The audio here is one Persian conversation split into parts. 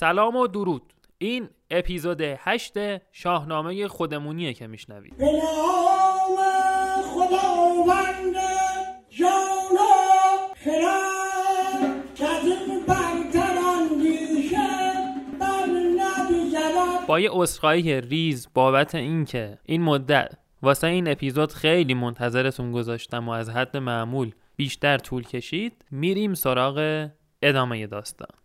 سلام و درود. این اپیزود هشت شاهنامه خودمونیه که میشنوید. به نام خداوند جان و خرد که از این برتر اندیشه بر نبی با یه عذرخواهی ریز بابت اینکه این مدت واسه این اپیزود خیلی منتظرتون گذاشتم و از حد معمول بیشتر طول کشید میریم سراغ ادامه داستان.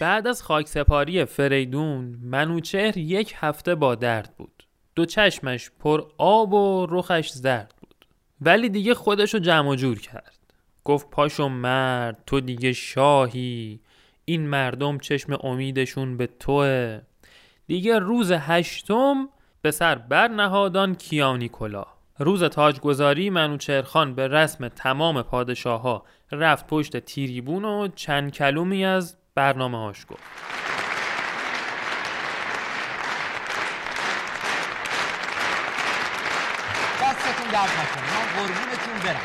بعد از خاکسپاری فریدون منوچهر یک هفته با درد بود. دو چشمش پر آب و رخش زرد بود. ولی دیگه خودشو جمع جور کرد. گفت پاشو مرد تو دیگه شاهی. این مردم چشم امیدشون به توه. دیگه روز هشتم به سر برنهادان کیانی کلا روز تاجگذاری منوچهرخان به رسم تمام پادشاه ها رفت پشت تیریبون و چند کلومی از برنامه هاش گفت. دستتون درد نکنه. من قربونتون برم.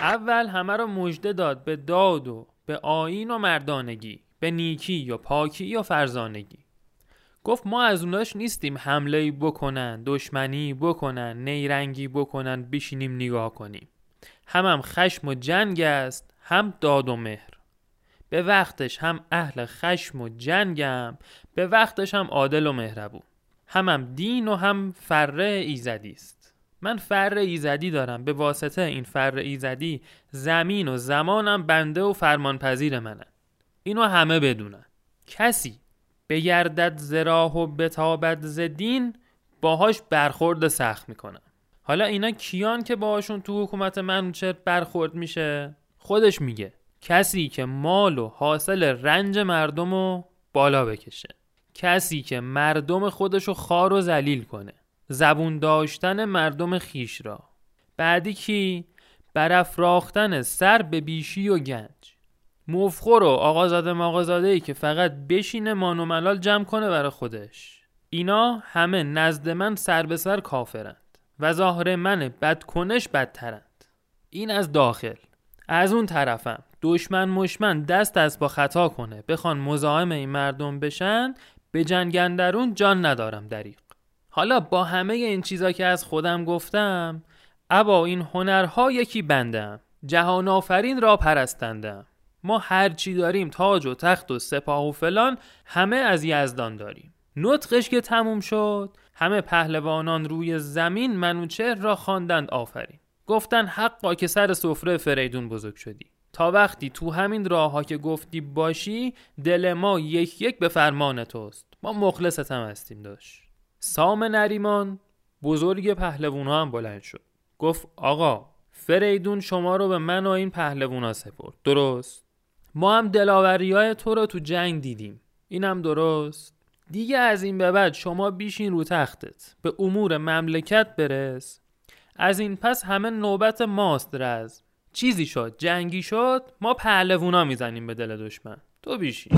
اول همه را مژده داد به داد و به آیین و مردانگی به نیکی یا پاکی یا فرزانگی. گفت ما از اوناش نیستیم حمله بکنن دشمنی بکنن نیرنگی بکنن بشینیم نگاه کنیم. هم هم خشم و جنگ است هم داد و مهر. به وقتش هم اهل خشم و جنگم به وقتش هم عادل و مهربون. هم هم دین و هم فره ایزدی است. من فر ایزدی دارم به واسطه این فر ایزدی زمین و زمانم بنده و فرمانپذیر منن. اینو همه بدونن. کسی بگردد زراح و بتابد ز دین باهاش برخورد سخت می‌کنم. حالا اینا کیان که باهاشون تو حکومت منوچهر برخورد میشه؟ خودش میگه. کسی که مال و حاصل رنج مردم رو بالا بکشه. کسی که مردم خودشو خار و ذلیل کنه. زبون داشتن مردم خیش را. بعدی کی؟ برافراختن سر به بیشی و گنج. مفخور و آقازاده ماقازاده ای که فقط بشینه مان و ملال جمع کنه برای خودش. اینا همه نزد من سر به سر کافرند و ظاهر من بدکنش بدترند. این از داخل. از اون طرفم. دشمن مشمن دست از با خطا کنه. بخوان مزاحم این مردم بشن به جنگندرون جان ندارم دریق حالا با همه این چیزا که از خودم گفتم ابا این هنرها یکی بندم. جهان آفرین را پرستندم. ما هر چی داریم تاج و تخت و سپاه و فلان همه از یزدان داریم. نطقش که تموم شد همه پهلوانان روی زمین منوچهر را خواندند آفرین. گفتن حقا که سر سفره فریدون بزرگ شدی. تا وقتی تو همین راه ها که گفتی باشی دل ما یک یک به فرمان توست. ما مخلصت هم هستیم داشت. سام نریمان بزرگ پهلوون ها هم بلند شد. گفت آقا فریدون شما رو به من و این پهلوون ها سپرد. درست؟ ما هم دلاوری های تو رو تو جنگ دیدیم. اینم درست؟ دیگه از این به بعد شما بیشین رو تختت. به امور مملکت برس. از این پس همه نوبت ماست رز. چیزی شد جنگی شد ما پهلوونا می‌زنیم به دل دشمن. تو بیشی.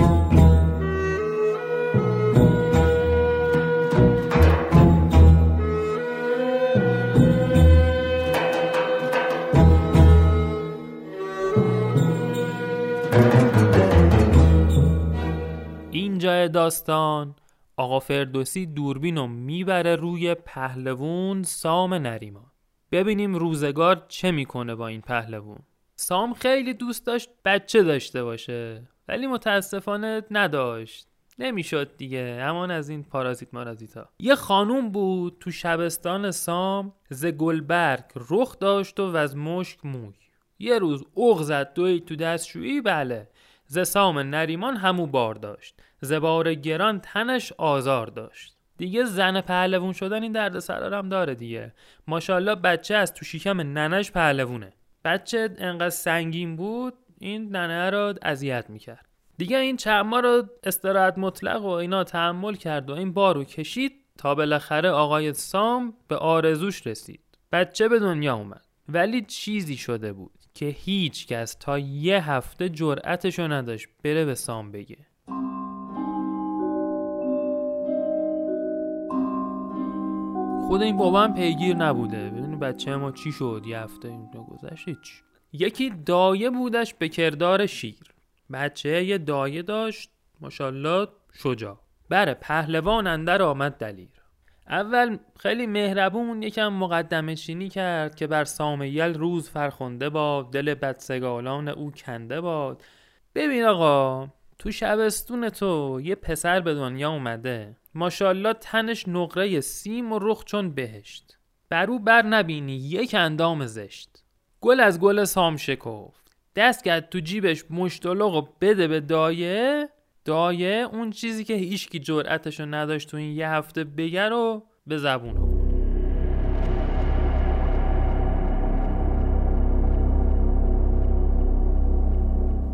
اینجا داستان آقا فردوسی دوربین رو می‌بره روی پهلوون سام نریمان ببینیم روزگار چه می‌کنه با این پهلوون سام خیلی دوست داشت بچه داشته باشه ولی متاسفانه نداشت. نمی‌شد دیگه همان از این پارازیت مارازیت ها یه خانوم بود تو شبستان سام ز گلبرگ رخ داشت و از مشک موی. یه روز اوغ زد دوی تو دستشویی بله. ز سام نریمان همو بار داشت. ز بار گران تنش آزار داشت. دیگه زن پهلوون شدن این درد سرارم داره دیگه. ماشاءالله بچه از تو شیکم ننش پهلوونه. بچه انقدر سنگین بود این ننه رو اذیت می‌کرد. دیگه این چما رو استراحت مطلق و اینا تحمل کرد و این بارو کشید تا بالاخره آقای سام به آرزوش رسید. بچه به دنیا اومد. ولی چیزی شده بود که هیچ کس تا یه هفته جرأتشو نداشت بره به سام بگه. خود این بابا هم پیگیر نبوده. ببینی بچه ما چی شد؟ یه هفته این گذشت هیچ یکی دایه بودش به کردار شیر. بچه یه دایه داشت ماشاءالله شجاع. بره پهلوان اندر آمد دلیر. اول خیلی مهربون یکم مقدمه چینی کرد که بر سامیل روز فرخنده باد دل بدسگالان او کنده باد. ببین آقا تو شبستون تو یه پسر به دنیا اومده. ماشاءالله تنش نقره سیم و رخ چون بهشت. برو بر نبینی یک اندام زشت. گل از گل سام شکفت. دست کرد تو جیبش مشتلق و بده به دایه. دایه اون چیزی که هیچکی جرأتشو نداشت تو این یه هفته بگر و به زبون.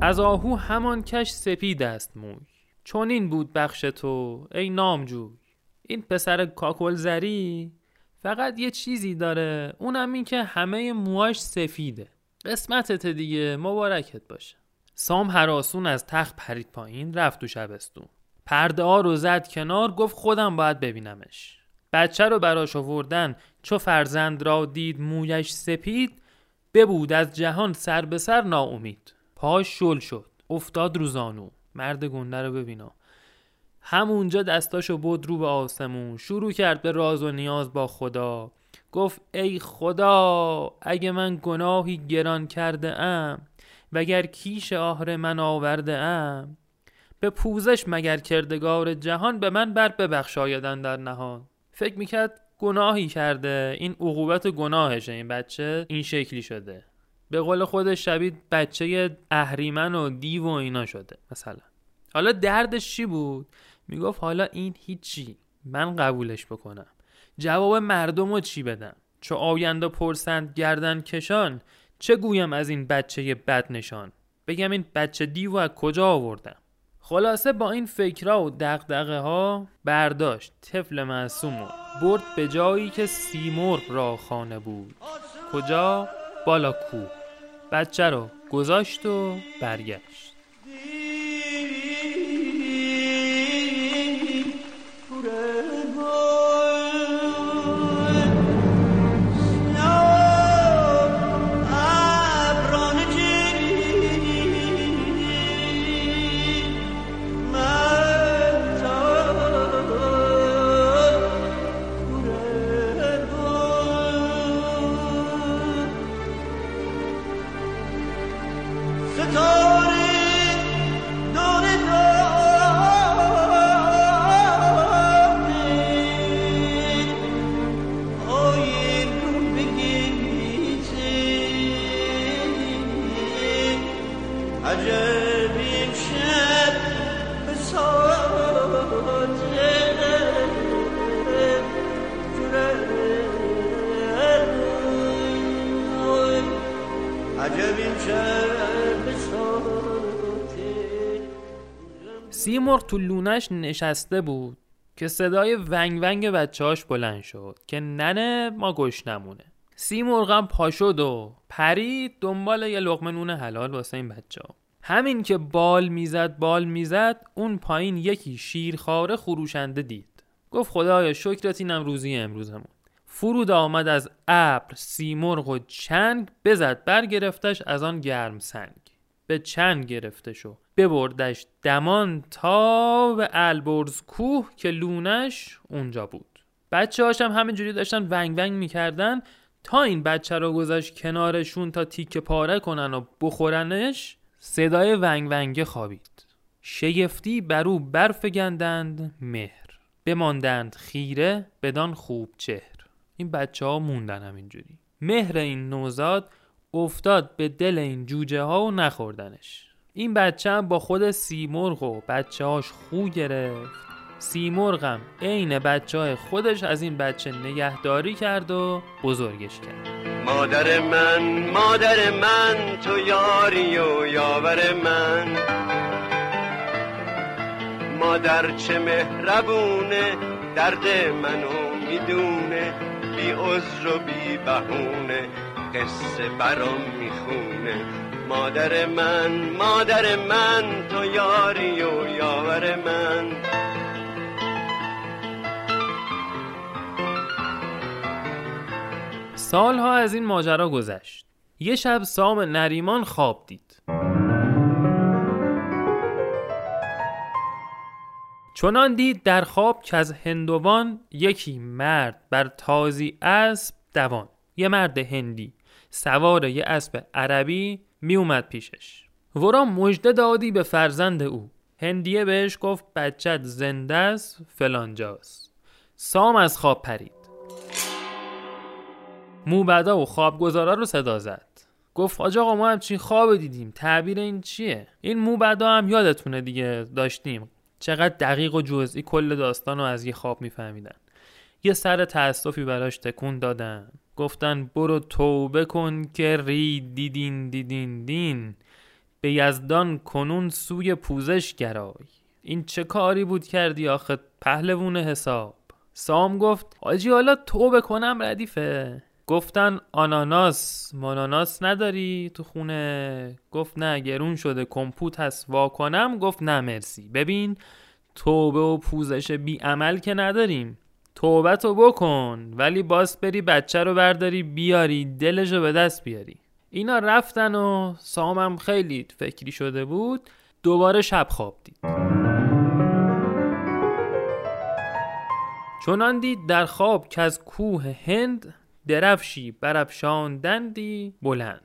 از آهو همان کش سپید است موی. چون این بود بخش تو ای نامجوی. این پسر کاکل زری فقط یه چیزی داره اونم این که همه موهاش سفیده. قسمتت دیگه مبارکت باشه. سام هراسون از تخت پرید پایین رفت تو شبستون. پرده ها رو زد کنار گفت خودم باید ببینمش. بچه رو براش آوردن چو فرزند را دید مویش سپید ببود از جهان سر به سر ناامید. پاش شل شد. افتاد رو زانو. مرد گنده رو ببینا همونجا دستاشو بود رو به آسمون شروع کرد به راز و نیاز با خدا. گفت ای خدا اگه من گناهی گران کرده ام وگر کیش آهر من آورده ام به پوزش مگر کردگار جهان به من بر ببخشایدن در نهان. فکر می‌کرد گناهی کرده این عقوبت گناهشه این بچه این شکلی شده. به قول خودش شبیه بچه اهریمن و دیو و اینا شده مثلا. حالا دردش چی بود؟ می‌گفت حالا این هیچی من قبولش بکنم. جواب مردم رو چی بدم؟ چو آینده پرسند گردن کشان چه گویم از این بچه بد نشان؟ بگم این بچه دیو از کجا آوردم؟ خلاصه با این فکرها و دقدقه ها برداشت طفل معصوم برد به جایی که سیمرغ را خانه بود. کجا؟ بالا کوه بچه رو گذاشت و برگشت. تو لونش نشسته بود که صدای ونگ ونگ بچهاش بلند شد که ننه ما گشنمونه سیمرغم پا شد و پرید دنبال یه لقمه نون حلال واسه این بچه ها. همین که بال می‌زد بال می‌زد اون پایین یکی شیرخواره خروشنده دید. گفت خدایا شکرت اینم روزی امروزمون. فرود آمد از ابر سیمرغ و چنگ بزد برگرفتش از آن گرم سنگ. به چنگ گرفته شو ببردش دمان تا به البرز کوه که لونش اونجا بود. بچه هاشم همینجوری داشتن ونگ ونگ می‌کردن تا این بچه رو گذاشت کنارشون تا تیکه پاره کنن و بخورنش صدای ونگ ونگه خوابید. شگفتی بر او برفگندند مهر. بماندند خیره بدان خوب چهر. این بچه ها موندن همینجوری. مهر این نوزاد افتاد به دل این جوجه ها و نخوردنش. این بچه هم با خود سیمرغ و بچه هاش خو گرفت. سیمرغم عین بچه های خودش از این بچه نگهداری کرد و بزرگش کرد. مادر من مادر من تو یاری و یاور من. مادر چه مهربونه درد منو می‌دونه بی عذر و بی بهونه. قصه برام می‌خونه. مادر من مادر من تو یاری و یاور من. سالها از این ماجرا گذشت. یه شب سام نریمان خواب دید. چنان دید در خواب که از هندوان یکی مرد بر تازی اسب دوان. یه مرد هندی. سوار یه اسب عربی می اومد پیشش. ورا مژده دادی به فرزند او. هندیه بهش گفت بچت زنده است فلانجاست سام از خواب پرید. موبدا و خوابگزارا رو صدا زد. گفت آج آقا ما همچین خواب دیدیم. تعبیر این چیه؟ این موبدا هم یادتونه دیگه داشتیم. چقدر دقیق و جزئی کل داستان رو از یه خواب میفهمیدن. یه سر تأسفی براش تکون دادن. گفتن برو توبه کن که ری دیدین دیدین دین. به یزدان کنون سوی پوزش گرای. این چه کاری بود کردی آخه پهلوون حساب؟ سام گفت آجی حالا توبه کنم ردیفه. گفتن آناناس. ماناناس نداری تو خونه؟ گفت نه گرون شده کمپوت هست. واکنم؟ گفت نه مرسی. ببین توبه و پوزش بی عمل که نداریم. توبه تو بکن ولی باز بری بچه رو برداری بیاری دلش رو به دست بیاری. اینا رفتن و سامم خیلی فکری شده بود دوباره شب خواب دید. چنان دید در خواب که از کوه هند درفشی برافشاندندی بلند.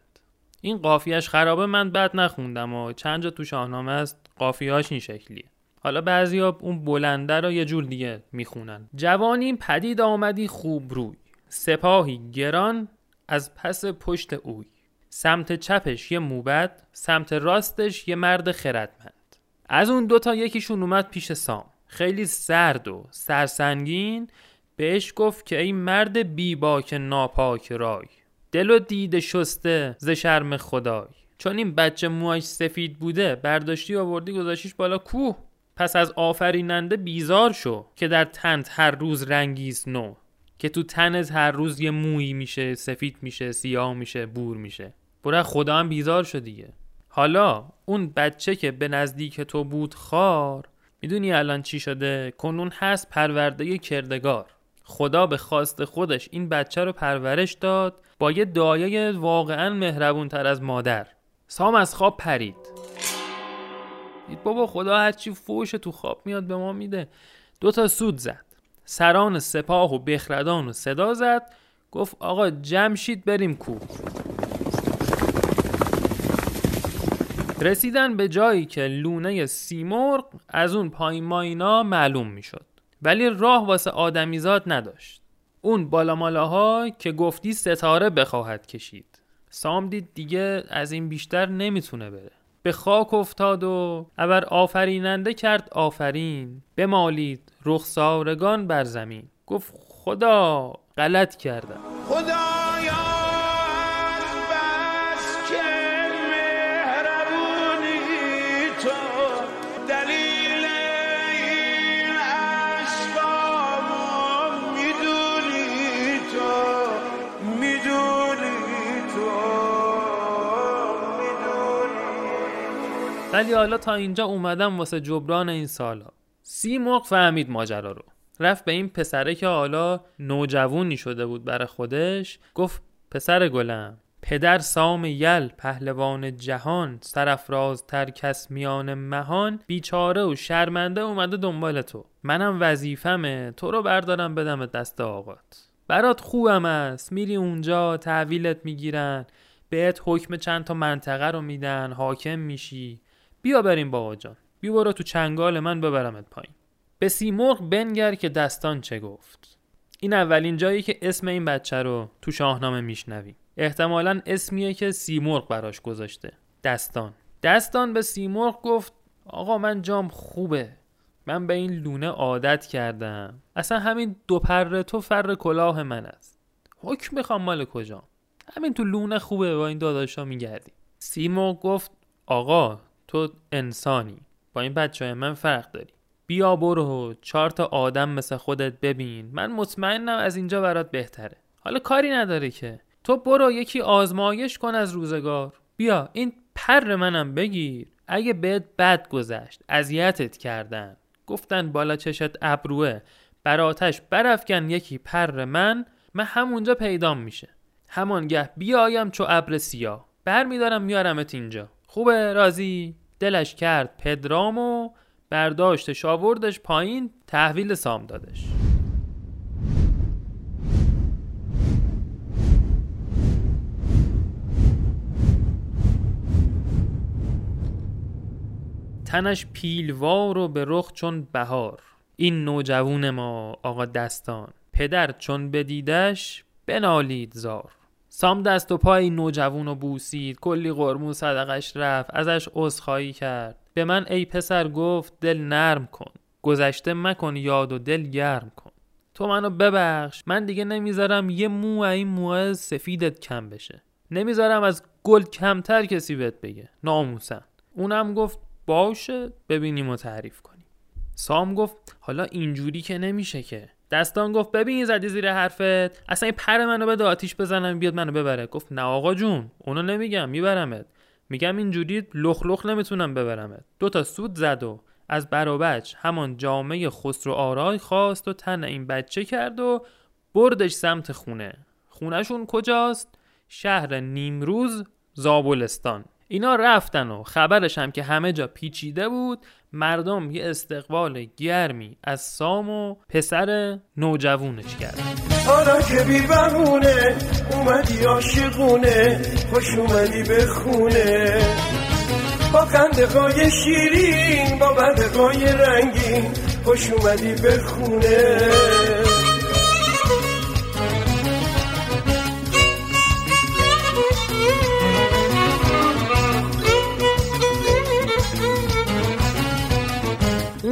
این قافیهش خرابه من بد نخوندم و چند جا تو شاهنامه است قافیهاش این شکلیه. حالا بعضیا اون بلنده رو یه جور دیگه می‌خونن. جوانی پدید آمدی خوب روی. سپاهی گران از پس پشت اوی. سمت چپش یه موبد سمت راستش یه مرد خردمند. از اون دوتا یکیشون اومد پیش سام. خیلی سرد و سرسنگین. بهش گفت که این مرد بی باک ناپاک رای. دل و دید شسته ز شرم خدای. چون این بچه موهاش سفید بوده برداشتی آوردی گذاشیش بالا کوه. پس از آفریننده بیزار شو که در تنت هر روز رنگیست نو که تو تنت هر روز یه مویی میشه سفید میشه سیاه میشه بور میشه. برای خدا هم بیزار شو دیگه. حالا اون بچه که به نزدیک تو بود خار می‌دونی الان چی شده؟ کنون هست پرورده کردگار. خدا به خواست خودش این بچه رو پرورش داد با یه دایه واقعا مهربون تر از مادر. سام از خواب پرید. دید بابا خدا هرچی فوش تو خواب میاد به ما میده. دو تا سود زد. سران سپاه و بخردان و صدا زد. گفت آقا جمشید بریم کو. رسیدن به جایی که لونه سیمرغ از اون پایین ماینا معلوم می‌شد. ولی راه واسه آدمیزاد نداشت. اون بالا که گفتی ستاره بخواهد کشید. سام دید دیگه از این بیشتر نمی‌تونه بره. به خاک افتاد و ابر آفریننده کرد آفرین. بمالید رخسارگان بر زمین. گفت خدا غلط کردم خدایا ولی حالا تا اینجا اومدم واسه جبران این سالا. سی مرغ فهمید ماجرا رو. رفت به این پسره که حالا نوجوونی شده بود برای خودش گفت پسر گلم پدر سام یل پهلوان جهان سرافراز تر کس میان مهان بیچاره و شرمنده اومده دنبال تو. منم وظیفمه تو رو بردارم بدم دست آقات. برات خوبم است میری اونجا تحویلت می‌گیرن بهت حکم چند تا منطقه رو میدن حاکم میشی. بیا بریم بابا جان. بیا برو تو چنگال من ببرمت پایین. به سیمرغ بنگر که دستان چه گفت. این اولین جایی که اسم این بچه رو تو شاهنامه میشنویم احتمالا اسمیه که سیمرغ براش گذاشته. دستان. دستان به سیمرغ گفت آقا من جام خوبه. من به این لونه عادت کردم. اصلا همین دو پر تو فر کلاه من است. حکم می‌خوام مال کجا همین تو لونه خوبه با این داداشا میگردی. سیمرغ گفت آقا تو انسانی. با این بچه های من فرق داری. بیا برو چهار تا آدم مثل خودت ببین. من مطمئنم از اینجا برات بهتره. حالا کاری نداره که. تو برو یکی آزمایش کن از روزگار. بیا این پر منم بگیر. اگه بهت بد گذشت اذیتت کردن. گفتن بالا چشت ابروه. بر آتش برافکن یکی پر من. من همونجا پیدام میشه. همانگه بیایم چو ابر سیاه. بر میدارم میارمت اینجا. خوبه؟ راضی؟ دلش کرد پدرام و برداشتش آوردش پایین تحویل سام دادش. تنش پیلوار و به رخ چون بهار. این نوجوون ما آقا دستان. پدر چون بدیدش بنالید زار. سام دست و پای نوجوون و بوسید. کلی قرمون صدقش رفت. ازش عذرخواهی کرد. به من ای پسر گفت دل نرم کن. گذشته مکن یاد و دل گرم کن. تو منو ببخش. من دیگه نمی‌ذارم یه مو این موه سفیدت کم بشه. نمی‌ذارم از گل کمتر کسی بهت بگه. ناموسن. اونم گفت باشه. ببینیم و تعریف کنیم. سام گفت حالا اینجوری که نمیشه که. دستان گفت ببین زدی زیر حرفت. اصلا این پر منو بده آتیش بزنم بیاد منو ببره. گفت نه آقا جون اونو نمیگم میبرمت. میگم اینجوری لخ لخ نمی‌تونم ببرمت. دو تا سود زد و از بروبچ همان جامعه خسرو آرای خواست و تن این بچه کرد و بردش سمت خونه. خونهشون کجاست؟ شهر نیمروز زابلستان. اینا رفتن و خبرش هم که همه جا پیچیده بود مردم یه استقبال گرمی از سام و پسر نوجوونش کرد. حالا که بی بهونه اومدی عاشقونه خوش اومدی به خونه. با خنده شیرین با بده رنگین خوش اومدی به خونه.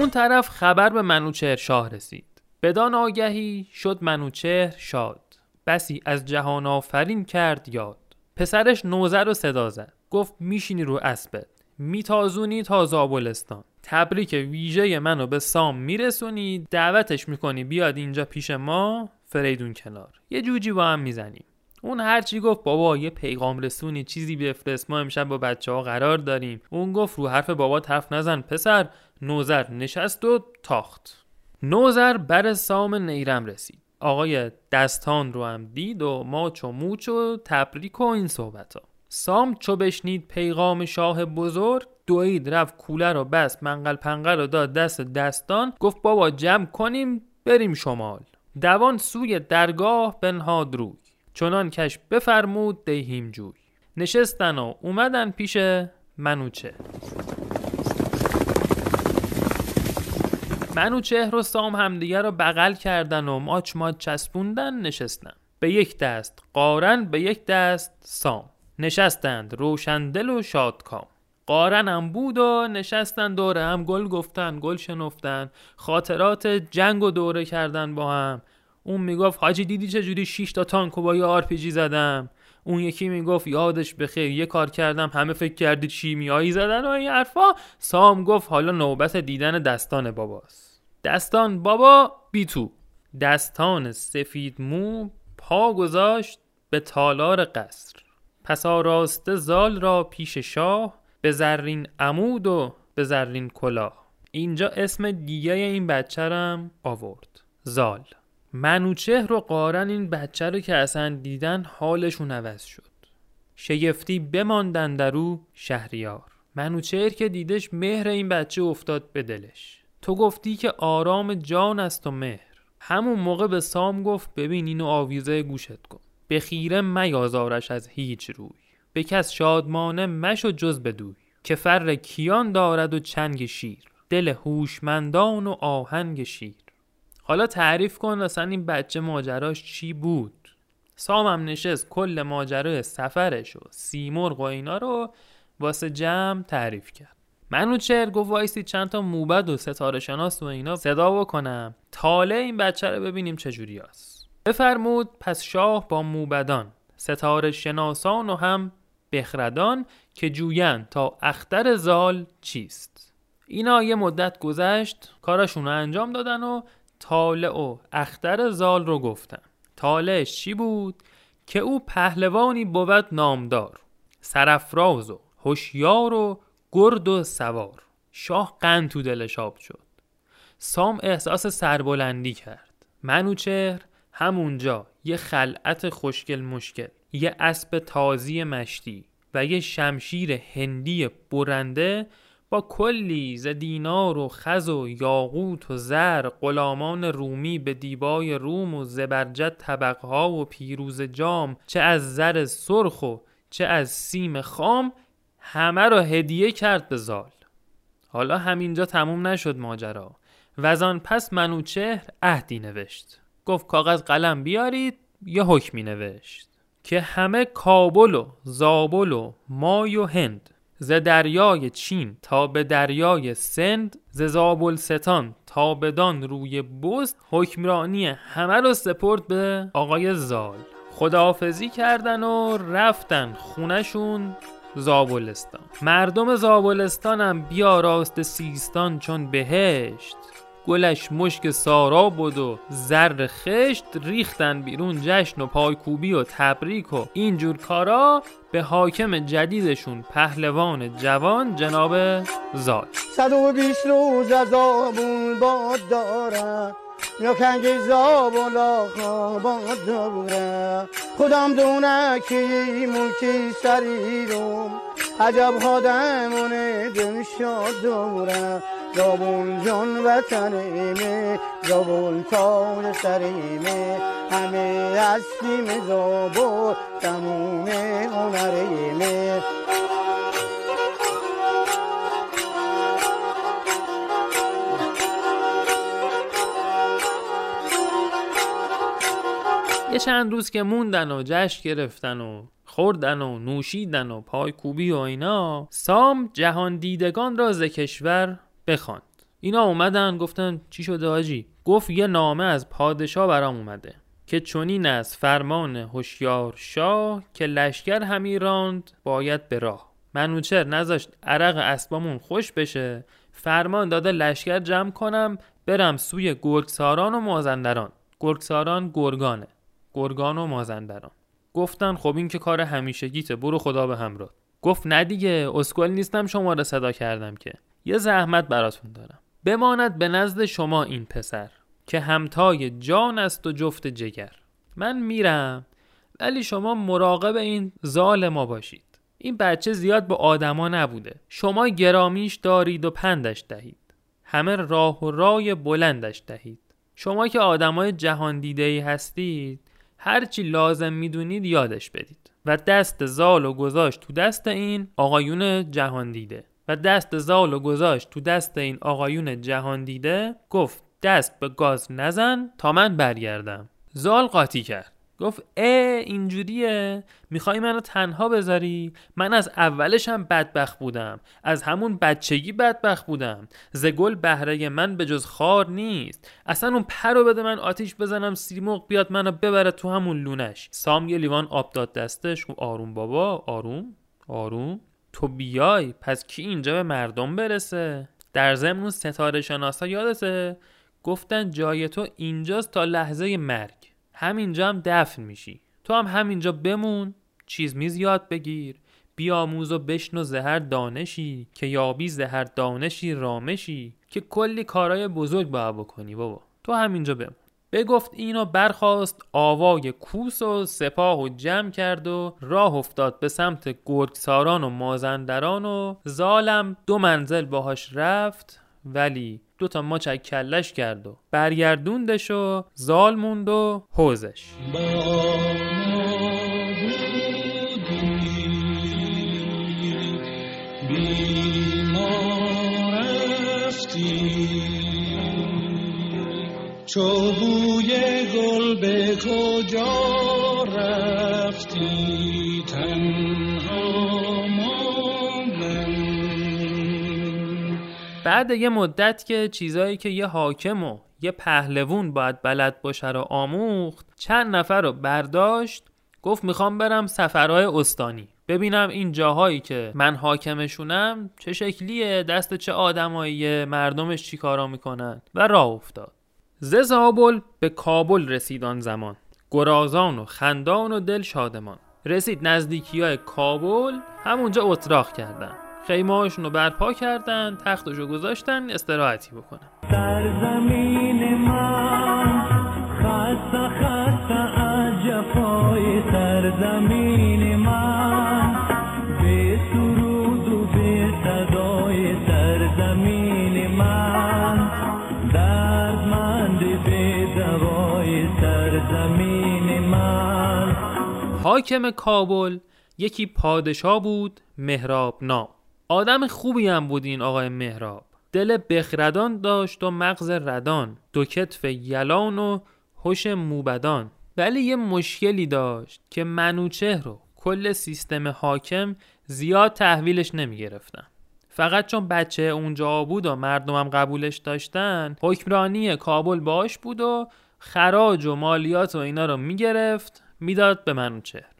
اون طرف خبر به منوچهر شاه رسید. بدان آگهی شد منوچهر شاد. بسی از جهان آفرین کرد یاد. پسرش نوزر رو صدا زد. گفت میشینی رو اسبت میتازونی تا زابلستان. تبریک ویژه منو به سام میرسونی. دعوتش می‌کنی بیاد اینجا پیش ما فریدون کنار. یه جوجی با هم می‌زنیم. اون هرچی گفت بابا یه پیغام رسونی چیزی بفرست ما امشب با بچه ها قرار داریم. اون گفت رو حرف بابا حرف نزن پسر. نوزر نشست و تاخت. نوزر بر سام نیرم رسید. آقای دستان رو هم دید و ماچ و موچ و تبریک و این صحبت ها. سام چو بشنید پیغام شاه بزرگ دوید رفت کوله رو بست منقل پنقل رو داد دست دستان گفت بابا جمع کنیم بریم شمال. دوان سوی درگاه بنهاد روی. چنان کش بفرمود دیهیم جوی. نشستن و اومدن پیش منوچه. منوچهر و سام همدیگه رو بغل کردن و ماچ ماچ چسبوندن نشستن به یک دست قارن به یک دست سام. نشستند روشندل و شادکام. قارن هم بود و نشستن دور هم گل گفتن گل شنفتن. خاطرات جنگ و دوره کردن با هم. اون می‌گفت حاجی دیدی چجوری 6 تا تانک و با یه آرپیجی زدم؟ اون یکی می‌گفت یادش بخیر یه کار کردم همه فکر کردید شیمیایی زدن و این حرفا. سام گفت حالا نوبت دیدن دستان باباست. دستان بابا بی تو دستان سفید مو پا گذاشت به تالار قصر. پس آراسته زال را پیش شاه به زرین عمود و به زرین کلاه. اینجا اسم دیگه این بچه رم آورد. زال. منوچهر و قارن این بچه رو که اصلا دیدن حالشون عوض شد. شگفتی بماندن در شهریار. منوچهر که دیدش مهر این بچه افتاد به دلش. تو گفتی که آرام جان است و مهر. همون موقع به سام گفت ببین اینو آویزه گوشت کن. به خیره میازارش از هیچ روی. به کس شادمانه مشو جز بدوی که فر کیان دارد و چنگ شیر. دل هوشمندان و آهنگ شیر. حالا تعریف کن اصلا این بچه ماجراش چی بود؟ سامم نشست کل ماجرای سفرش و سیمرغ و اینا رو واسه جمع تعریف کرد. منوچهر گفت وایسی چند تا موبد و ستاره شناس و اینا صدا بکنم. طالع این بچه رو ببینیم چجوری هست. بفرمود پس شاه با موبدان ستاره شناسان و هم بخردان که جوین تا اختر زال چیست. اینا یه مدت گذشت کارشون رو انجام دادن و طالع و اختر زال رو گفتن. طالعش چی بود؟ که او پهلوانی بود نامدار سرفراز و هوشیار و گرد و سوار. شاه قند تو دلش آب شد. سام احساس سربلندی کرد. منوچهر همونجا یه خلعت خوشگل مشکل یه اسب تازی مشتی و یه شمشیر هندی برنده با کلی ز دینار و خز و یاقوت و زر غلامان رومی به دیبای روم و زبرجد طبقها و پیروز جام چه از زر سرخ و چه از سیم خام همه را هدیه کرد به زال. حالا همینجا تموم نشد ماجرا. و آن پس منوچهر عهدی نوشت. گفت کاغذ قلم بیارید یه حکمی نوشت. که همه کابل و زابل و مای و هند ز دریای چین تا به دریای سند ز زابلستان تا بدان روی بست حکمرانی همه رو سپرد به آقای زال. خداحافظی کردن و رفتن خونشون زابلستان. مردم زابلستانم بیا راست سیستان چون بهشت. گلش مشک سارا بود و زر خشت ریختن بیرون جشن و پایکوبی و تبریک و اینجور کارا به حاکم جدیدشون پهلوان جوان جناب زال صد و بیست روز از آبون باد دارم. کنگ زابون باد دارم خودم دونه که ملکی سری رو عجب خادمونه دل شاد دارم زابون جان وطنیمه زابون تاج سریمه همه هستیم زابون تموم هنریمه یه چند روز که موندن و جشن گرفتن و خوردن و نوشیدن و پای کوبی و اینا سام جهان دیدگان را ز کشور بخواند. اینا اومدن گفتن چی شده آجی؟ گفت یه نامه از پادشاه برام اومده که چنین از فرمان هوشیار شاه که لشکر همی راند باید به راه. منوچر نذاشت عرق اسبامون خوش بشه فرمان داده لشکر جمع کنم برم سوی گرگساران و مازندران. گرگساران گرگانه. گرگان و مازندران. گفتن خب این که کار همیشگیته برو خدا به همراه. گفت نه دیگه اسکل نیستم شما را صدا کردم که. یه زحمت براتون دارم. بماند به نزد شما این پسر که همتای جان است و جفت جگر. من میرم ولی شما مراقب این زال ما باشید. این بچه زیاد به آدما نبوده. شما گرامیش دارید و پندش دهید. همه راه و رای بلندش دهید. شما که آدمای جهان دیده ای هستید هرچی لازم می‌دونید یادش بدید. و دست زال و گذاشت تو دست این آقایون جهان دیده. و دست زال و گذاشت تو دست این آقایون جهان دیده گفت دست به گاز نزن تا من برگردم. زال قاطی کرد. گفت اه اینجوریه. می‌خوای منو تنها بذاری؟ من از اولش هم بدبخت بودم. از همون بچگی بدبخت بودم. زگل بهره من به جز خار نیست. اصلا اون پر رو بده من آتیش بزنم سیمرغ بیاد منو ببره تو همون لونش. سام یه لیوان آب داد دستش. گفت آروم بابا آروم آروم. تو بیای پس کی اینجا به مردم برسه؟ در ضمن ستاره شناسا یادته؟ گفتن جای تو اینجاست تا لحظه مرگ. همینجا هم دفن میشی. تو هم همینجا بمون چیز میز یاد بگیر. بیاموز و بشنو زهر دانشی که یابی زهر دانشی رامشی که کلی کارای بزرگ باید بکنی بابا. تو همینجا بمون. بگفت اینو برخواست آوای کوس و سپاه و جمع کرد و راه افتاد به سمت گرگساران و مازندران و زالم دو منزل باهاش رفت ولی دو تا ماچک کلش کرد و برگردوندش و زال موند و حوزش. چو بوی گل به کجا بعد یه مدت که چیزایی که یه حاکم و یه پهلوون باید بلد باشه رو آموخت چند نفر رو برداشت گفت می‌خوام برم سفرهای استانی. ببینم این جاهایی که من حاکمشونم چه شکلیه دست چه آدماییه مردمش چی کارا می‌کنن. و راه افتاد. ز زابل به کابل رسید آن زمان. گرازان و خندان و دل شادمان رسید نزدیکی های کابل همونجا اتراق کردن. خیمهاشون رو برپا کردن تختش رو گذاشتن استراحتی بکنن. در زمین من خسته خسته از در زمین من به سرود و به صدای در زمین من دردمند به دوای در زمین من. حاکم کابل یکی پادشاه بود مهراب نام. آدم خوبی هم بود این آقای مهراب دل بخردان داشت و مغز ردان دو کتف یلان و هوش موبدان ولی یه مشکلی داشت که منوچهر رو کل سیستم حاکم زیاد تحویلش نمی گرفتن. فقط چون بچه اونجا بود و مردمم قبولش داشتن حکمرانی کابل باش بود و خراج و مالیات و اینا رو می‌گرفت می‌داد به منوچهر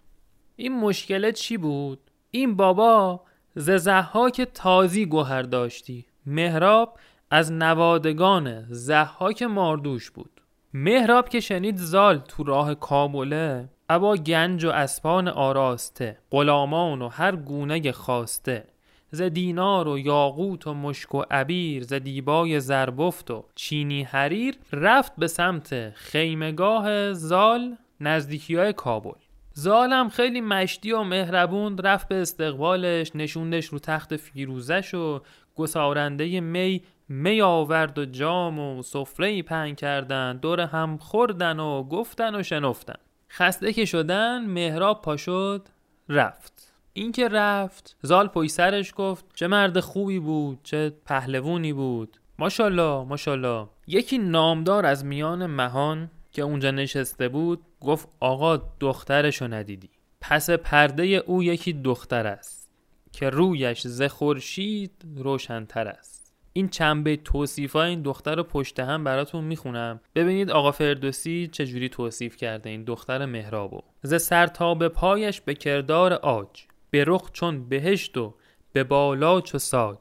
این مشکل چی بود؟ این بابا ز زحاک تازی گوهر داشتی. مهراب از نوادگان زحاک ماردوش بود. مهراب که شنید زال تو راه کابله ابا گنج و اسپان آراسته غلامان و هر گونه خواسته ز دینار و یاقوت و مشک و عبیر ز دیبای زربفت و چینی حریر رفت به سمت خیمگاه زال نزدیکی های کابل. زالم خیلی مشتی و مهربون رفت به استقبالش نشوندش رو تخت فیروزش و گسارنده می می آورد و جام و سفره پهن کردن دور هم خوردن و گفتن و شنفتن. خسته که شدن مهراب پا رفت. این که رفت زال پای سرش گفت چه مرد خوبی بود چه پهلوونی بود. ماشالله ماشالله یکی نامدار از میان مهان که اونجا نشسته بود گفت آقا دخترشو ندیدی. پس پرده او یکی دختر است که رویش ز خورشید روشنتر است. این چند بیت توصیفای این دختر رو پشت هم براتون می‌خونم. ببینید آقا فردوسی چجوری توصیف کرده این دختر مهرابو ز سر تا به پایش به کردار آج به رخ چون بهشت و به بالا چو ساج.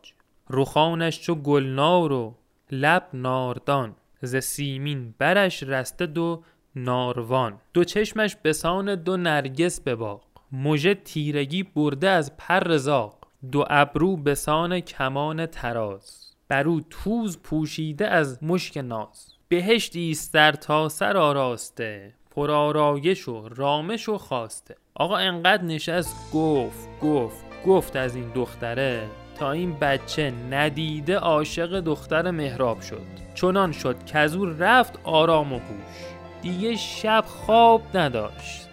رخانش چو گلنار و لب ناردان ز سیمین برش رسته دو ناروان. دو چشمش بسان دو نرگس به باغ. مژه تیرگی برده از پر زاغ. دو ابرو بسان کمان تراز برو توز پوشیده از مشک ناز. بهشتی در تا سر آراسته. پر آرایش و رامش و خواسته آقا انقدر نشست گفت گفت گفت از این دختره. تا این بچه ندیده عاشق دختر مهراب شد. چنان شد که از او رفت آرام و هوش. دیگه شب خواب نداشت.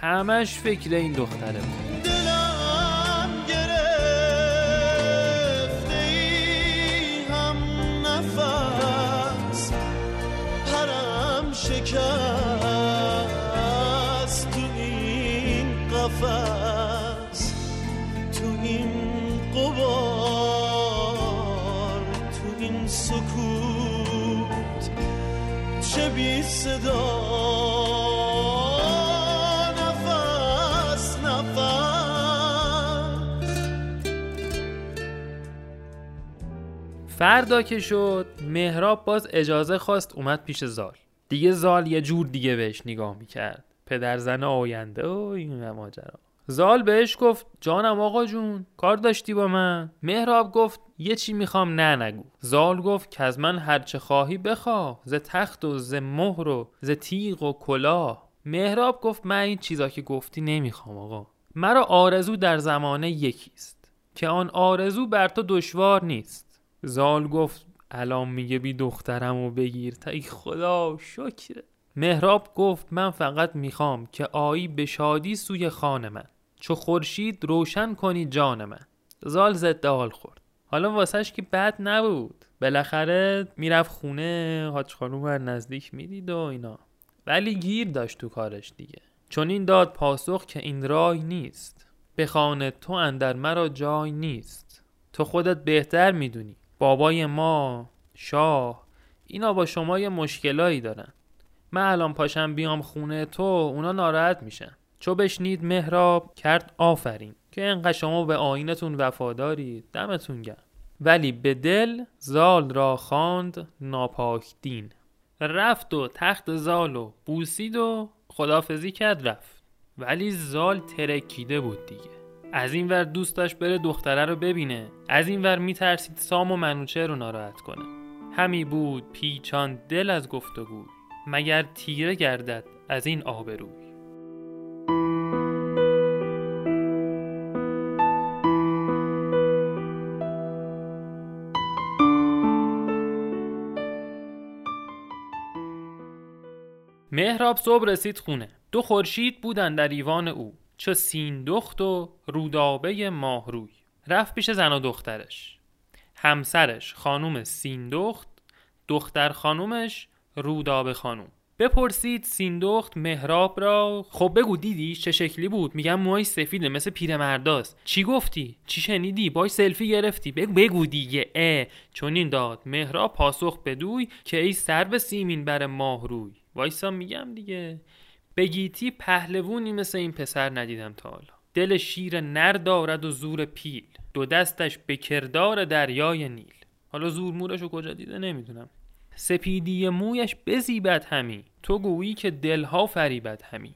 همش فکر این دختره بود. دلم شکست تو این چه بی صدا. نفس نفس. فردا که شد مهراب باز اجازه خواست اومد پیش زال. دیگه زال یه جور دیگه بهش نگاه می‌کرد. پدر زن آینده و این ماجرا. زال بهش گفت جانم آقا جون کار داشتی با من؟ مهراب گفت یه چی می‌خوام نه نگو. زال گفت که از من هرچه خواهی بخواه ز تخت و ز مهر و ز تیغ و کلاه. مهراب گفت من این چیزا که گفتی نمی‌خوام آقا مرا آرزو در زمانه یکیست که آن آرزو بر تو دشوار نیست. زال گفت الان میگه بی دخترمو بگیر تا ای خدا شکره مهراب گفت من فقط می‌خوام که آیی به شادی سوی خان من. چو خورشید روشن کنی جان من. زال ضد حال خورد. حالا واسهش که بد نبود. بالاخره می‌رفت خونه حاج خانوم بر نزدیک می‌دید و اینا. ولی گیر داشت تو کارش دیگه. چون این داد پاسخ که این راه نیست. به خانه تو اندر مرا جای نیست. تو خودت بهتر می‌دونی. بابای ما شاه اینا با شما یه مشکلایی دارن. من الان پاشم بیام خونه تو اونا ناراحت میشن. چو بشنید مهراب کرد آفرین. که انقدر شما به آینتون وفاداری دمتون گرم. ولی به دل زال را خواند ناپاک دین. رفت و تخت زال و بوسید و خدافزی کرد رفت. ولی زال ترکیده بود دیگه. از این ور دوست داشت بره دختره رو ببینه. از این ور میترسید سام و منوچه رو ناراحت کنه. همی بود پیچان دل از گفتگوی مگر تیره گردد از این آبروی. مهراب صبح رسید خونه. دو خورشید بودن در ایوان او. چو سین دخت و رودابه ماهروی رفت پیش زن و دخترش. همسرش خانوم سیندخت دختر خانومش رودابه خانوم. بپرسید سیندخت مهراب را؟ خب بگو دیدی چه شکلی بود؟ میگم موهای سفیده مثل پیرمرداست چی گفتی؟ چی شنیدی؟ باش سلفی گرفتی. بگو, بگو دیگه. اه. چون این داد. مهراب پاسخ بدوی که ای سر به سیمین بر ماه روی. وایسا میگم دیگه. بگیتی پهلوونی مثل این پسر ندیدم تا حالا. دل شیر نر دارد و زور پیل. دو دستش به کردار دریای نیل. حالا زور مورش کجا دیده نمی‌دونم. سپیدی مویش بزیبد همی. تو گویی که دلها فریبد همی.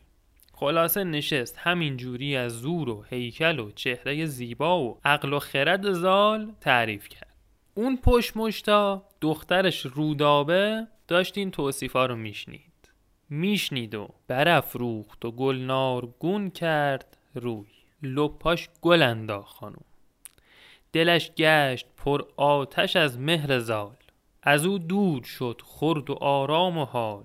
خلاصه نشست همین جوری از زور و هیکل و چهره زیبا و عقل و خرد زال تعریف کرد. اون پشت مشتا دخترش رودابه داشت این توصیفا رو میشنید. میشنید و برافروخت و گلنارگون کرد روی. لپاش گل انداخت خانوم دلش گشت پر آتش از مهر زال. از او دور شد خرد و آرام و حال.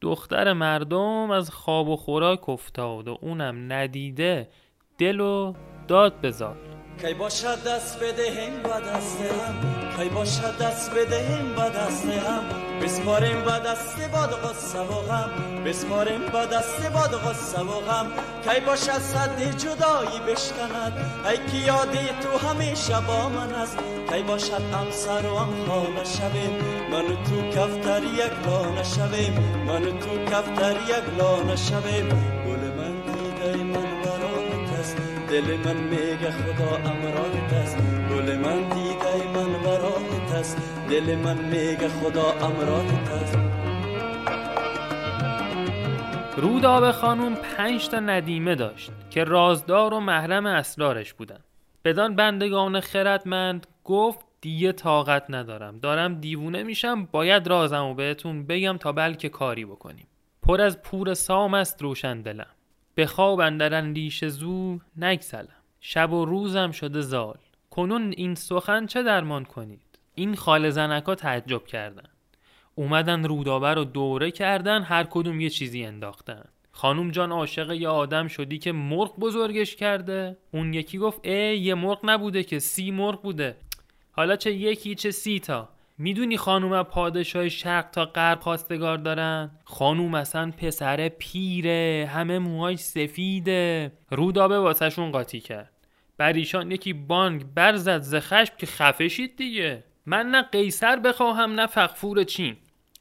دختر مردم از خواب و خوراک افتاد و اونم ندیده دل و داد بزال کی باشد دست بدهیم با دست هم؟ کی باشد دست بدهیم با دست هم؟ بسپاریم با دست باد غصه و غم. بسپاریم با دست باد غصه و غم. کی باشد صد جدایی بشکند؟ ای که یادی تو همیشه با من است. کی باشد هم سر و هم خانه شویم؟ من تو کفتر یک لانه شویم. من تو کفتر یک لانه شویم. دل من میگه خدا امرات است. گل من دیده من برات است. دل من میگه خدا امرات است. رودابه خانوم پنج تا ندیمه داشت که رازدار و محرم اسرارش بودن. بدان بندگان خردمند گفت دیگه طاقت ندارم. دارم دیوونه میشم باید رازمو بهتون بگم تا بلکه کاری بکنیم. پر از پور سام است روشن دلم. به خواب اندر اندیشه زو نگسلم. شب و روزم شده زال. کنون این سخن چه درمان کنید؟ این خال زنکا تعجب کردن. اومدن رودابه رو دوره کردن هر کدوم یه چیزی انداختن. خانوم جان عاشق یه آدم شدی که مرغ بزرگش کرده. اون یکی گفت ای یه مرغ نبوده که سی مرغ بوده. حالا چه یکی چه سی تا؟ می‌دونی خانوم پادشاه شرق تا غرب خواستگار دارن؟ خانوم اصلا پسر پیره همه موهاش سفیده. رودابه واسهشون قاطی کرد. بر ایشان یکی بانگ برزد ز خشم که خفشید دیگه. من نه قیصر بخواهم نه فغفور چین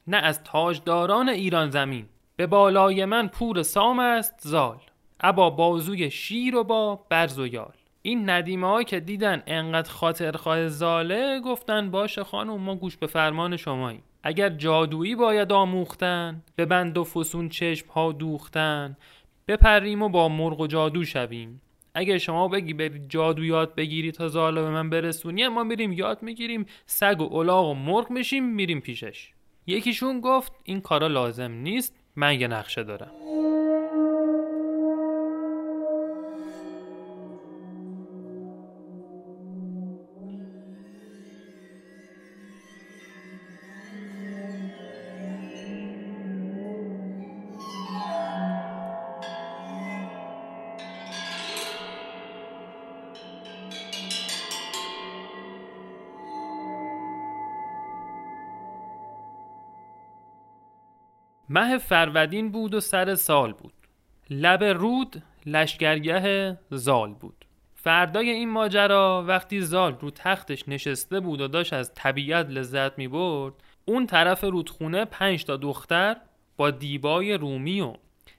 نه از تاجداران ایران زمین. به بالای من پور سام است زال. ابا بازوی شیر و با برز و یال. این ندیمه ها که دیدن انقدر خاطرخواه زاله گفتن باشه خانم ما گوش به فرمان شماییم. اگر جادویی باید آموختن به بند و فسون چشم ها دوختن بپریم و با مرغ و جادو شویم. اگر شما بگی برید جادو یاد بگیری تا زاله به من برسونی ما میریم یاد می‌گیریم سگ و الاغ و مرغ میشیم میریم پیشش. یکیشون گفت این کارا لازم نیست من یه نقشه دارم. مه فرودین بود و سر سال بود. لب رود لشگرگه زال بود. فردای این ماجرا وقتی زال رو تختش نشسته بود و داشت از طبیعت لذت می برد اون طرف رودخونه پنج تا دختر با دیبای رومی و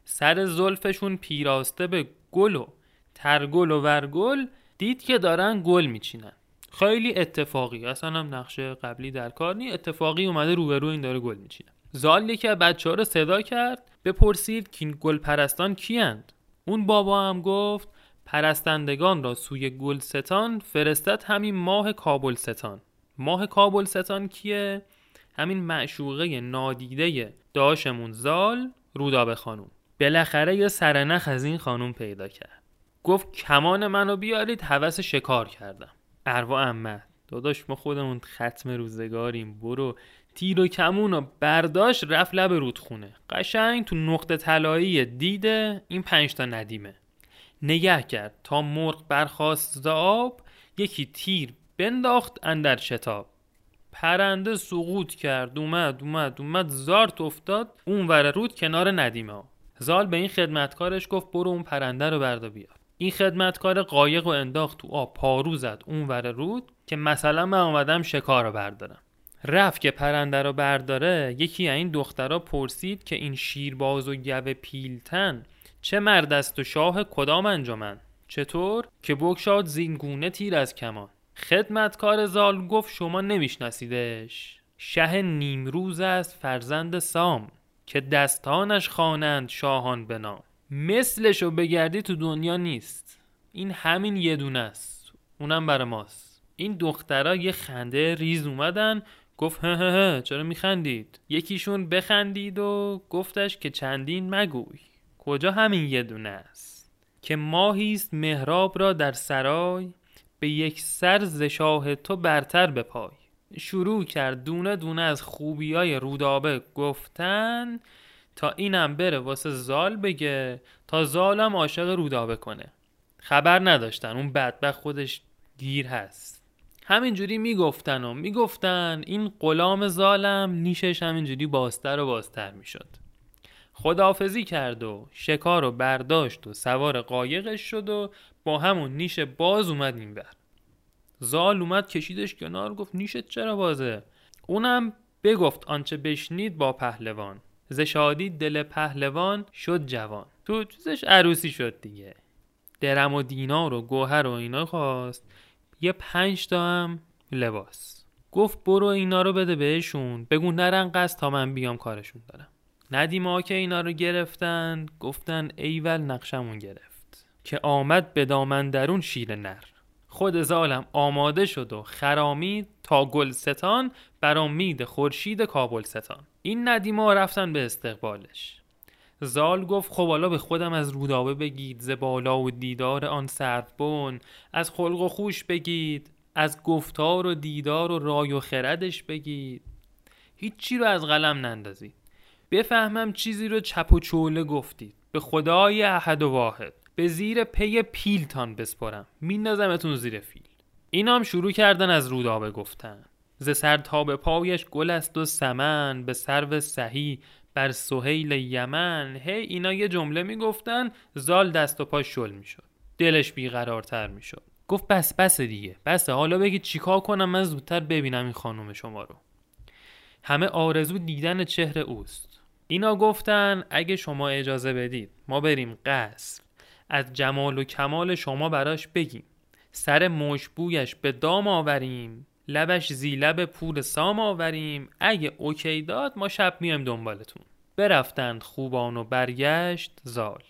سر زلفشون پیراسته به گل و ترگل و ورگل دید که دارن گل میچینن. خیلی اتفاقی اصلا هم نقشه قبلی در کار نی اتفاقی اومده روبرو این داره گل میچینه. زال یکی از بچه ها رو صدا کرد بپرسید که گل پرستان کیند اون بابا هم گفت پرستندگان را سوی گلستان فرستد همین ماه کابلستان. ماه کابلستان کیه؟ همین معشوقه نادیده داشمون زال رودابه خانوم. بالاخره یه سرنخ از این خانوم پیدا کرد. گفت کمان منو بیارید هوس شکار کردم. اروا امه داداش ما خودمون ختم روزگاریم برو. تیر و کمون رو برداشت رفت لب رودخونه. قشنگ تو نقطه طلایی دیده این پنج تا ندیمه. نگه کرد تا مرغ برخاست ز آب یکی تیر بنداخت اندر شتاب. پرنده سقوط کرد اومد اومد اومد زارت افتاد اون ور رود کنار ندیمه. زال به این خدمتکارش گفت برو اون پرنده رو بردا بیار. این خدمتکار قایق و انداخت تو آب پارو زد اون ور رود که مثلا من اومدم شکار رو بردارم. رفت که پرنده رو برداره یکی از این دخترها پرسید که این شیرباز و گوه پیلتن چه مرد است و شاه کدام انجامن چطور؟ که بگشاد زینگونه تیر از کمان. خدمتکار زال گفت شما نمیشناسیدش. شه نیمروز است فرزند سام که دستانش خوانند شاهان به نام. مثلشو بگردی تو دنیا نیست. این همین یه دونه است. اونم برای ماست. این دخترها یه خنده ریز اومدن گفت هه هه چرا میخندید؟ یکیشون بخندید و گفتش که چندین مگوی کجا همین یه دونه است؟ که ماهیست مهراب را در سرای به یک سر ز شاه تو برتر به پای شروع کرد دونه دونه از خوبی های رودابه گفتن تا اینم بره واسه زال بگه تا زالم عاشق رودابه کنه. خبر نداشتن اون بدبخت خودش گیر هست. همینجوری می‌گفتن و می‌گفتن این غلام زالم نیشش همینجوری بازتر و بازتر می‌شد. خداحافظی کرد و شکار رو برداشت و سوار قایقش شد و با همون نیش باز اومد این بر زال اومد کشیدش کنار گفت نیشت چرا بازه؟ اونم بگفت آنچه بشنید با پهلوان. ز شادی دل پهلوان شد جوان. تو چیزش عروسی شد دیگه. درم و دینار و گوهر و اینا خواست. یه پنج تا هم لباس. گفت برو اینا رو بده بهشون. بگو نرن قصد تا من بیام کارشون دارم ندیم ها که اینا رو گرفتن گفتن ایول نقشمون گرفت. که آمد به دامن درون شیر نر. خود زالم آماده شد و خرامید تا گلستان بر امید خورشید کابلستان. این ندیما رفتن به استقبالش. زال گفت خب حالا به خودم از رودابه بگید ز بالا و دیدار آن سربن از خلق و خوش بگید از گفتار و دیدار و رای و خردش بگید. هیچی رو از قلم نندازید بفهمم چیزی رو چپ و چوله گفتید. به خدای احد و واحد. به زیر پی پیلتان بسپرم. میندازمتون زیر فیل. اینا هم شروع کردن از رودابه گفتن. ز سر تا به پایش گل است و سمن. به سرو سهی بر سهیل یمن هی اینا یه جمله می‌گفتن زال دست و پاش شل می‌شد. دلش بیقرارتر می‌شد. گفت بس بس دیگه. بس حالا بگید چیکار کنم؟ من زودتر ببینم این خانم شما رو. همه آرزو دیدن چهره اوست. اینا گفتن اگه شما اجازه بدید ما بریم قصر. از جمال و کمال شما براش بگیم. سر مشبویش به دام آوریم. لبش زی لب پور سام آوریم. اگه اوکی داد ما شب میایم دنبالتون. برفتند خوبان و برگشت زال.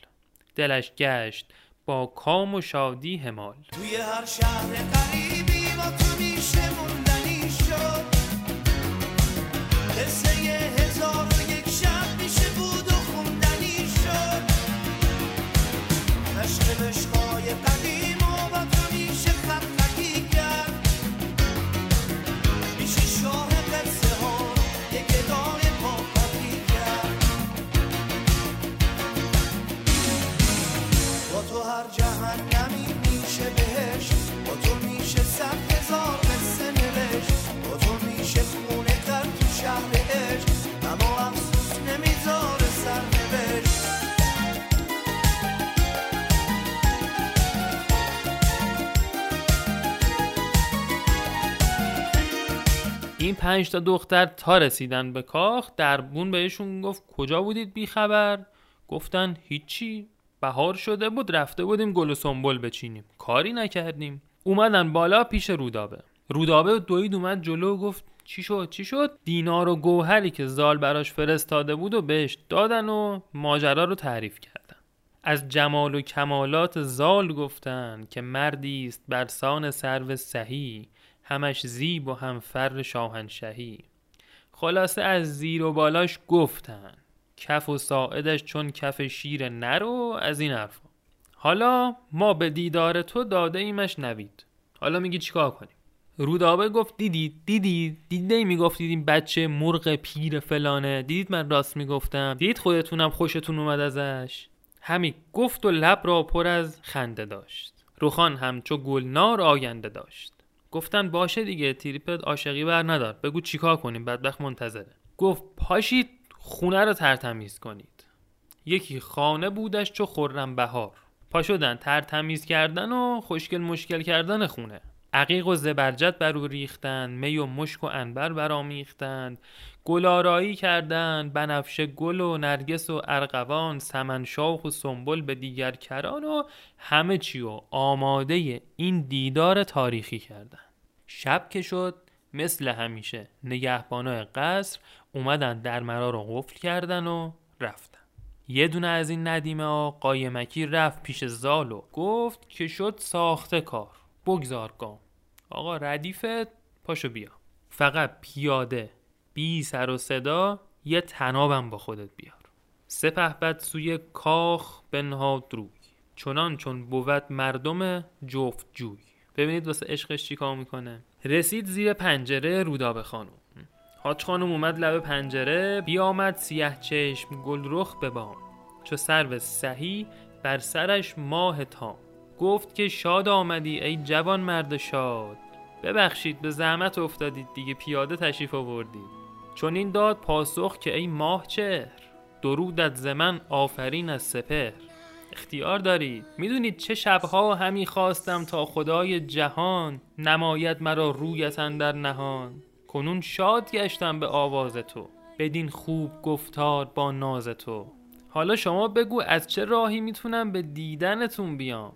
دلش گشت با کام و شادی همال. توی هر شهر قریبی با تو میشه موندنی شد. قصه هزار و یک شب میشه بود و خوندنی شد. عشق عشقای این پنج تا دختر تا رسیدن به کاخ دربون بهشون گفت کجا بودید بی خبر گفتن هیچی بهار شده بود رفته بودیم گل و سنبل بچینیم. کاری نکردیم. اومدن بالا پیش رودابه. رودابه دوید اومد جلو و گفت چی شد چی شد؟ دینار و گوهری که زال براش فرستاده بود و بهش دادن و ماجرا رو تعریف کردن. از جمال و کمالات زال گفتن که مردی است برسان سرو سهی. همش زیب و هم فر شاهنشهی. خلاصه از زیر و بالاش گفتن. کف و ساعدش چون کف شیر نرو از این حرفا. حالا ما به دیدار تو داده ایمش نوید. حالا میگی چیکار کنیم؟ رودابه گفت دیدید دیدید دیدی می‌گفتید این بچه مرغ پیر فلانه. دیدید من راست می‌گفتم؟ دیدید خودتونم خوشتون اومد ازش؟ همین گفت و لب را پر از خنده داشت. روخان همچو گلنار آینده داشت. گفتن باشه دیگه تریپت عاشقی بر ندار بگو چیکار کنیم؟ بدبخت منتظره. گفت پاشید خونه رو ترتمیز کنید. یکی خانه بودش چو خرم بهار. پا شدن ترتمیز کردن و خوشگل مشکل کردن خونه. عقیق و زبرجد بر او ریختند می و مشک و عنبر برآمیختند گلارایی کردند بنفشه گل و نرگس و ارغوان سمن شاخ و سنبل به دیگر کران و همه چی و آماده این دیدار تاریخی کردند. شب که شد مثل همیشه نگهبانای قصر اومدن در مرا رو قفل کردن و رفتن. یه دونه از این ندیمه ها قایمکی رفت پیش زال و گفت که شد ساخته کار. بگذار گام. آقا ردیفت پاشو بیا. فقط پیاده بی سر و صدا یه تنابم با خودت بیار. سپه بد سوی کاخ بنهاد روی. چنان چون بود مردم جفت جوی. ببینید واسه عشقش چی کار می‌کنه. رسید زیر پنجره رودابه خانم. حاج خانم اومد لب پنجره بیامد سیه چشم گل رخ به بام. چو سرو سهی بر سرش ماه تام. گفت که شاد آمدی ای جوان مرد شاد. ببخشید به زحمت افتادید دیگه پیاده تشریف آوردید. چون این داد پاسخ که ای ماه چهر درودت زمن آفرین از سپر اختیار دارید می‌دونید چه شبها همی خواستم تا خدای جهان نماید مرا رویتن در نهان. کنون شاد گشتم به آواز تو بدین خوب گفتار با ناز تو. حالا شما بگو از چه راهی می‌تونم به دیدنتون بیام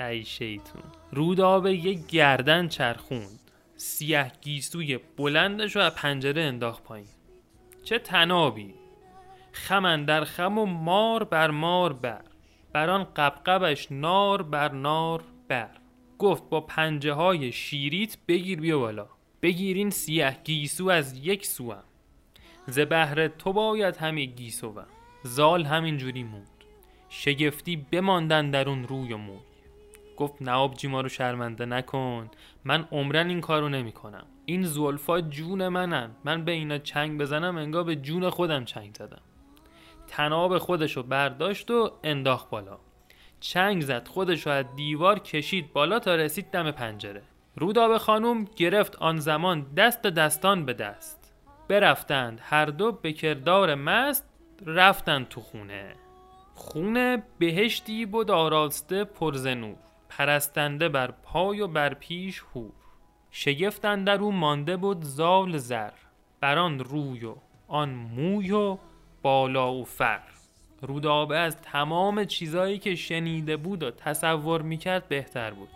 ای شیطون. رودابه یه گردن چرخوند. سیه گیسوی بلندش رو از پنجره انداخت پایین. چه تنابی. خمن در خم و مار بر مار بر. بران قبقبش نار بر نار بر. گفت با پنجه های شیریت بگیر بیا بالا. بگیر این سیه گیسو از یک سوم. ز بهر تو باید همه گیسوم. زال همینجوری موند. شگفتی بماندن در اون روی و موی گفت نوابجی ما رو شرمنده نکن. من عمرن این کارو نمی کنم این زولفا جون منن. من به اینا چنگ بزنم انگار به جون خودم چنگ زدم. تناب خودشو برداشت و انداخت بالا. چنگ زد خودشو از دیوار کشید بالا تا رسید دم پنجره. رودابه خانوم گرفت آن زمان دست دستان به دست. برفتند هر دو به کردار مست رفتند تو خونه. خونه بهشتی بود آراسته پرز نور پرستنده بر پای و بر پیش هور شگفتن در او مانده بود زال زر. بران روی و آن موی و بالا و فر. رودابه از تمام چیزایی که شنیده بود و تصور می‌کرد بهتر بود.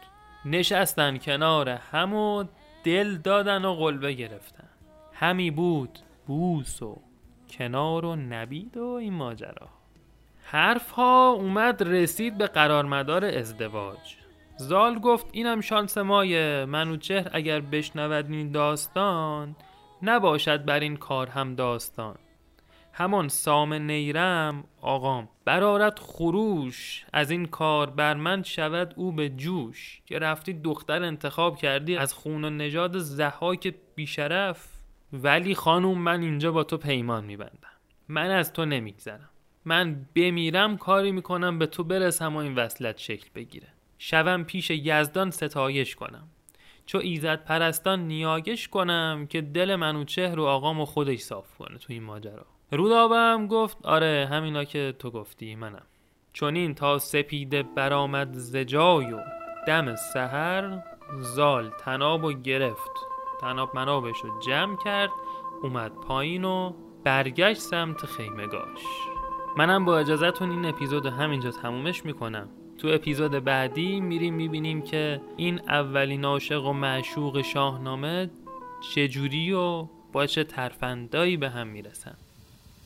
نشستن کنار هم و دل دادن و قلبه گرفتن. همی بود بوس و کنار و نبید و این ماجرا. حرف ها اومد رسید به قرارمدار ازدواج. زال گفت اینم شانس مایه. منوچهر اگر بشنود این داستان نباشد بر این کار هم داستان. همان سام نیرم آقام برارت خروش از این کار بر من شود او به جوش. که رفتی دختر انتخاب کردی از خون و نژاد زحاک بیشرف. ولی خانوم من اینجا با تو پیمان میبندم. من از تو نمیگذرم. من بمیرم کاری می‌کنم به تو برسم و این وصلت شکل بگیره. شوم پیش یزدان ستایش کنم. چو ایزد پرستان نیایش کنم که دل منوچهر و آقامو خودش صاف کنه تو این ماجرا. رودابه هم گفت آره همینا که تو گفتی منم. چون این تا سپیده برآمد ز جای و دم سحر زال تناب و گرفت. تناب منابش رو جمع کرد اومد پایین و برگشت سمت خیمگاش منم با اجازهتون این اپیزود همینجا تمومش می‌کنم. تو اپیزود بعدی میریم می‌بینیم که این اولین عاشق و معشوق شاهنامه چجوری و با چه ترفندایی به هم می‌رسن.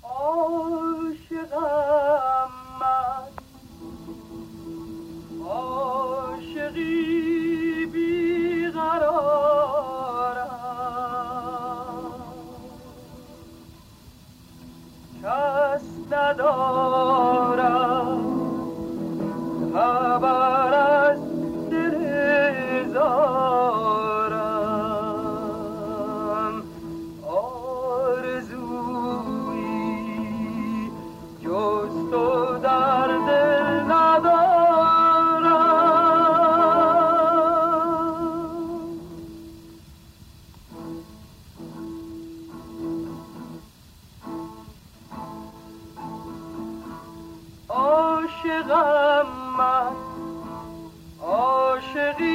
عاشقم عاشقی بیقرارم. کس ندارم خبر از دل آرزوی آرزویی در دل من عاشقی.